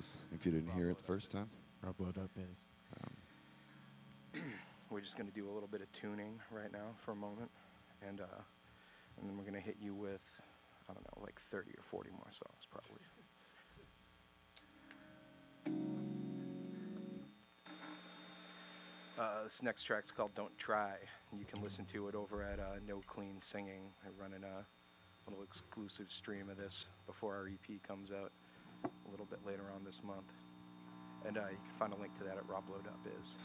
is, if you didn't hear it the first time. Rob Up is. Um. we're just going to do a little bit of tuning right now for a moment. And, uh, and then we're going to hit you with, I don't know, like 30 or 40 more songs probably. Uh, this next track's called Don't Try. You can listen to it over at uh, No Clean Singing. I'm running a little exclusive stream of this before our EP comes out a little bit later on this month. And uh, you can find a link to that at rawblow.biz.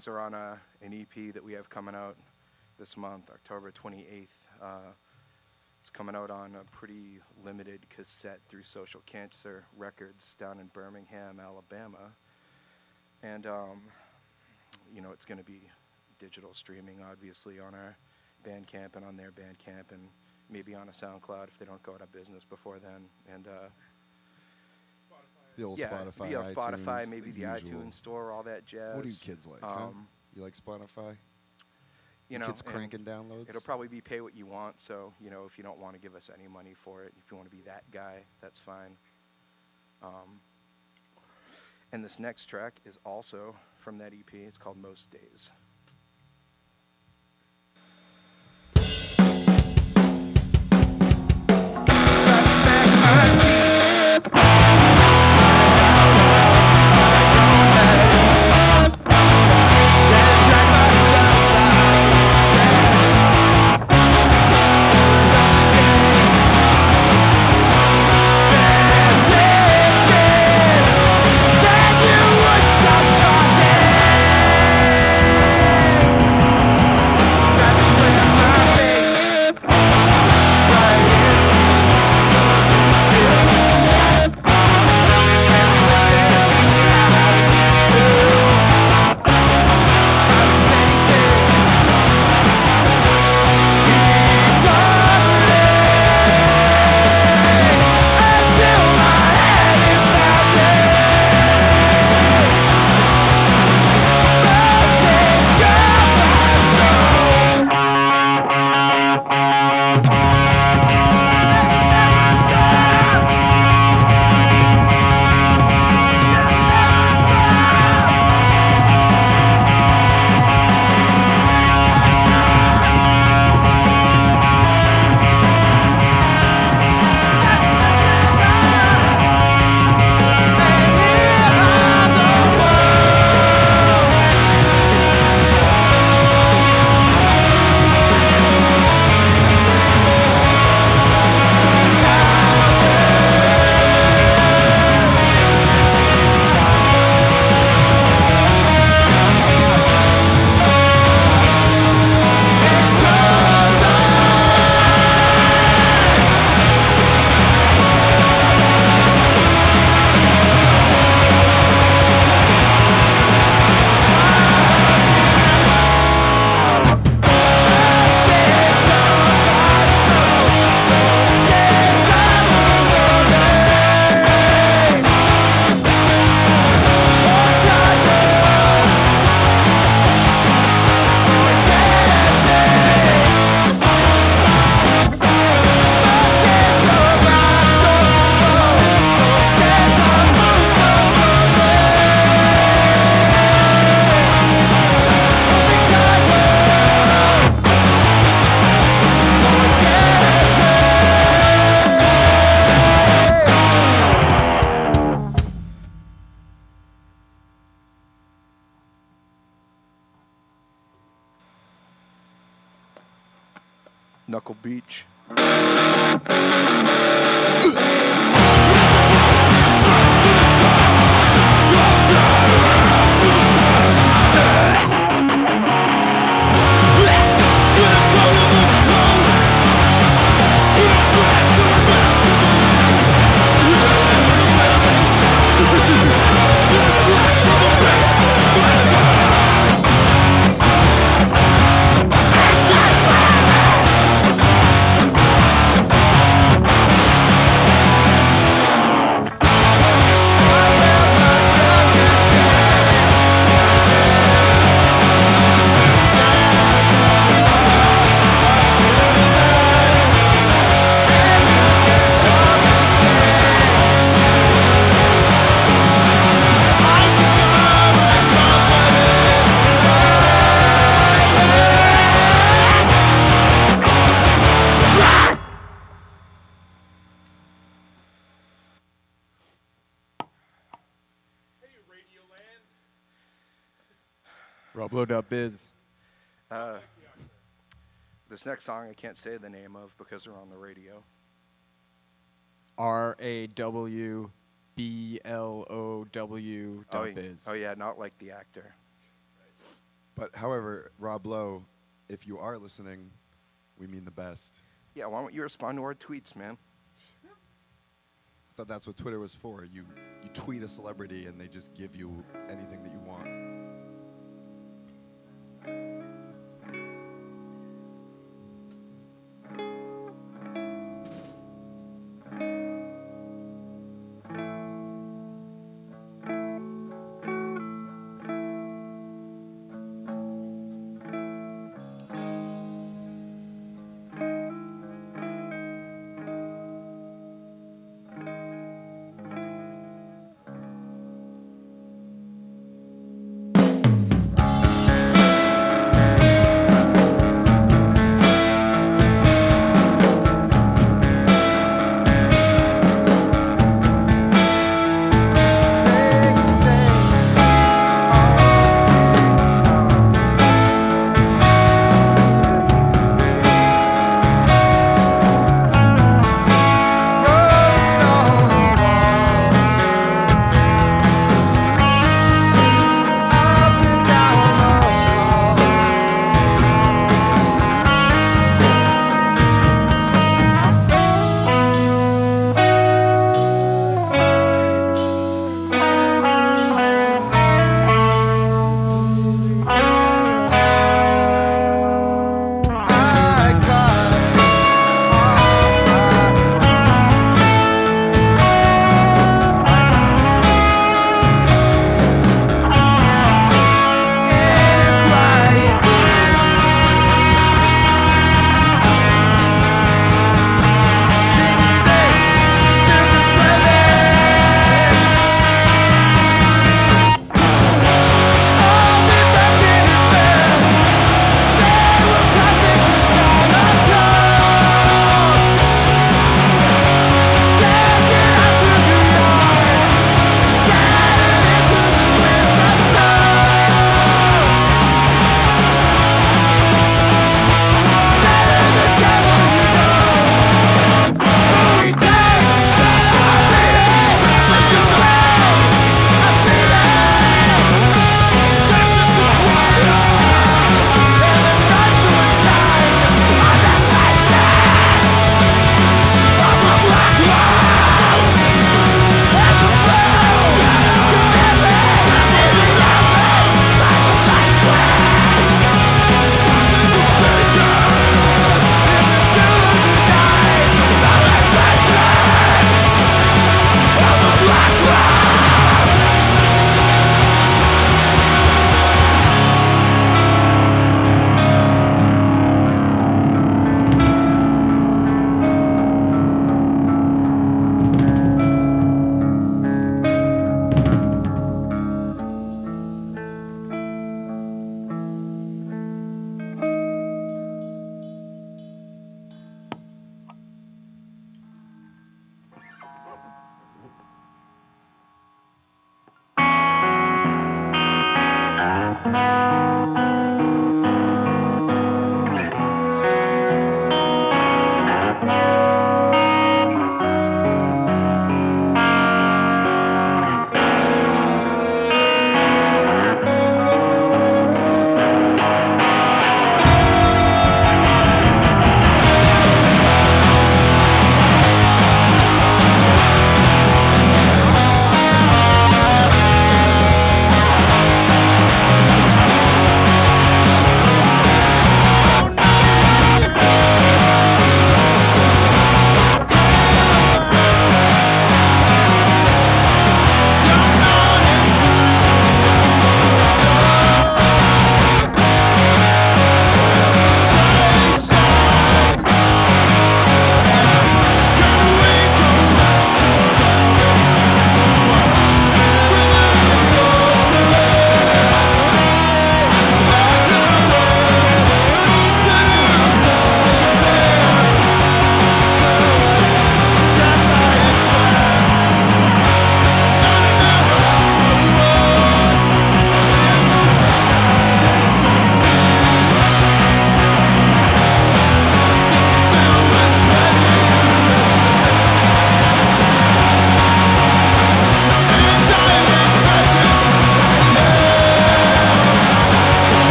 songs are on a, an EP that we have coming out this month, October 28th. Uh, it's coming out on a pretty limited cassette through Social Cancer Records down in Birmingham, Alabama. And, um, you know, it's going to be digital streaming, obviously, on our Bandcamp and on their Bandcamp, and maybe on a SoundCloud if they don't go out of business before then. And, uh, The old yeah, Spotify, be on Spotify, iTunes, maybe the, usual. iTunes store, all that jazz. What do you kids like? huh? Um, You like Spotify? You know, kids cranking downloads. It'll probably be pay what you want. So you know, if you don't want to give us any money for it, if you want to be that guy, that's fine. Um, and this next track is also from that EP. It's called Most Days. Rawblow.biz. Uh, this next song I can't say the name of because they're on the radio. R A W B L O W Oh, dot biz. oh yeah, not like the actor. But however, Rob Lowe, if you are listening, we mean the best. Yeah, why don't you respond to our tweets, man? I thought that's what Twitter was for. You you tweet a celebrity and they just give you anything that you want.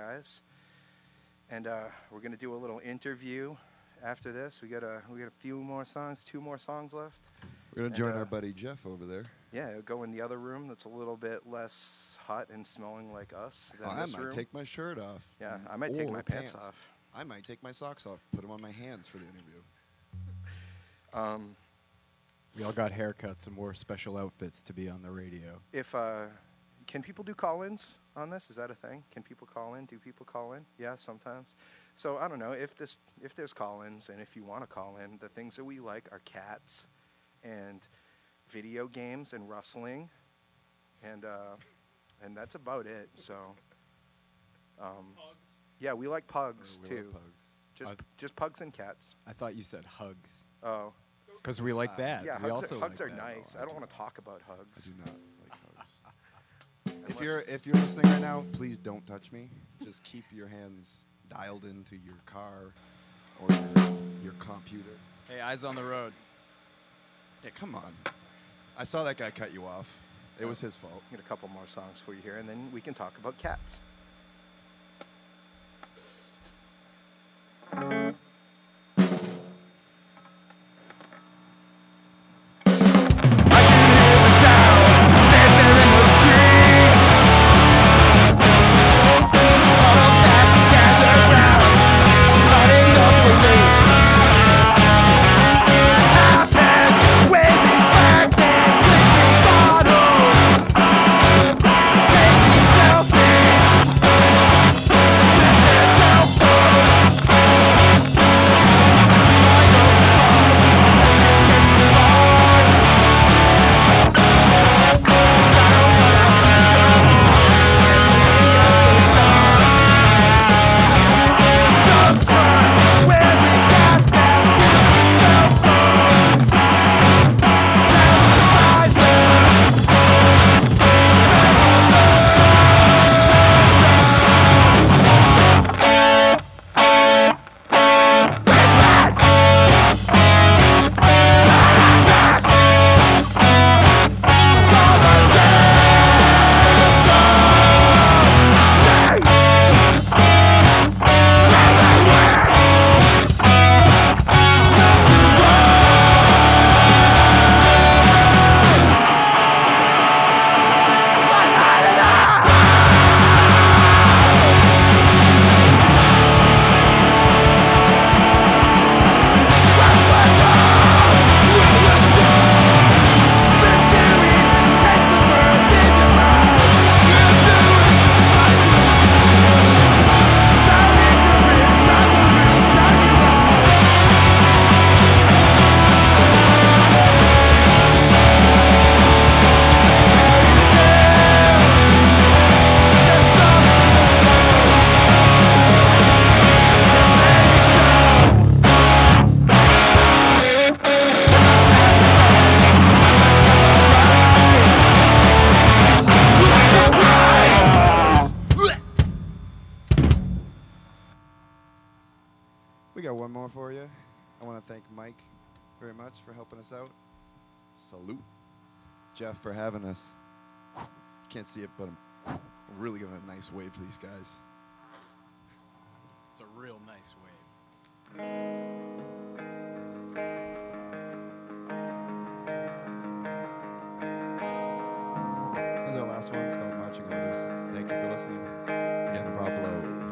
Guys. And uh, we're going to do a little interview after this. We got a we got a few more songs, two more songs left. We're gonna And, join uh, our buddy Jeff over there. Yeah, go in the other room that's a little bit less hot and smelling like us than Oh, I this might room. take my shirt off. yeah, I might take Or my pants, off. I might take my socks off, put them on my hands for the interview. Um, We all got haircuts and wore special outfits to be on the radio. if uh, can people do call-ins on this? Is that a thing? Can people call in? Do people call in? Yeah, sometimes. So I don't know if this if there's call-ins and if you want to call in, the things that we like are cats and video games and wrestling, and uh, and that's about it. So. Um, yeah, we like pugs We love too. pugs. Just just pugs and cats. I thought you said hugs. Oh, Because we like Uh, that. yeah, we hugs, also are, hugs like are that. nice. I I don't do want to talk about I do not hugs. If you're if you're listening right now, please don't touch me. Just keep your hands dialed into your car or your, your computer. Hey, eyes on the road. Yeah, come on. I saw that guy cut you off. It was his fault. Get a couple more songs for you here, and then we can talk about cats. But I'm I'm really giving a nice wave to these guys. It's a real nice wave. This is our last one. It's called Marching Orders. Thank you for listening. Again, Rob Lowe,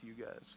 To you guys.